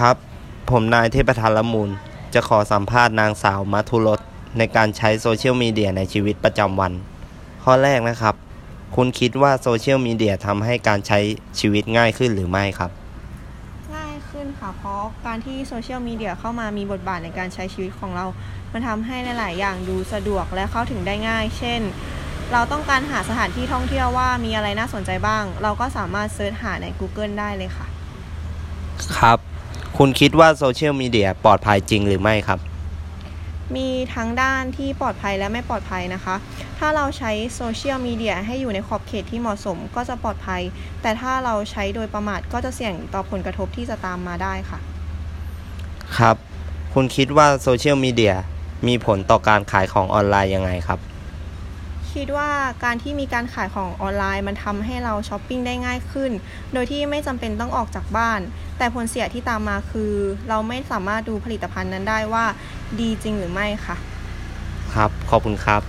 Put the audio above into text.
ครับ ผมนายเทพทันละมูล จะขอสัมภาษณ์นางสาวมัทุรสในการใช้โซเชียลมีเดียในชีวิตประจำวัน ข้อแรกนะครับ คุณคิดว่าโซเชียลมีเดียทำให้การใช้ชีวิตง่ายขึ้นหรือไม่ครับ ง่ายขึ้นค่ะ เพราะการที่โซเชียลมีเดียเข้ามามีบทบาทในการใช้ชีวิตของเรา มันทำให้หลาย ๆ อย่างดูสะดวกและเข้าถึงได้ง่าย เช่น เราต้องการหาสถานที่ท่องเที่ยวว่ามีอะไรน่าสนใจบ้าง เราก็สามารถ search หาใน Google ได้เลยค่ะ ครับ คุณคิดว่าโซเชียลมีเดียปลอดภัยจริงหรือไม่ครับ มีทั้งด้านที่ปลอดภัยและไม่ปลอดภัยนะคะ ถ้าเราใช้โซเชียลมีเดียให้อยู่ในขอบเขตที่เหมาะสมก็จะปลอดภัย แต่ถ้าเราใช้โดยประมาทก็จะเสี่ยงต่อผลกระทบที่จะตามมาได้ค่ะ ครับ คุณคิดว่าโซเชียลมีเดียมีผลต่อการขายของออนไลน์ยังไงครับ คิดว่าการที่มีการขายของออนไลน์มันทำให้เราช้อปปิ้งได้ง่ายขึ้น โดยที่ไม่จำเป็นต้องออกจากบ้าน แต่ผลเสียที่ตามมาคือ เราไม่สามารถดูผลิตภัณฑ์นั้นได้ว่าดีจริงหรือไม่ค่ะ ครับ ขอบคุณครับ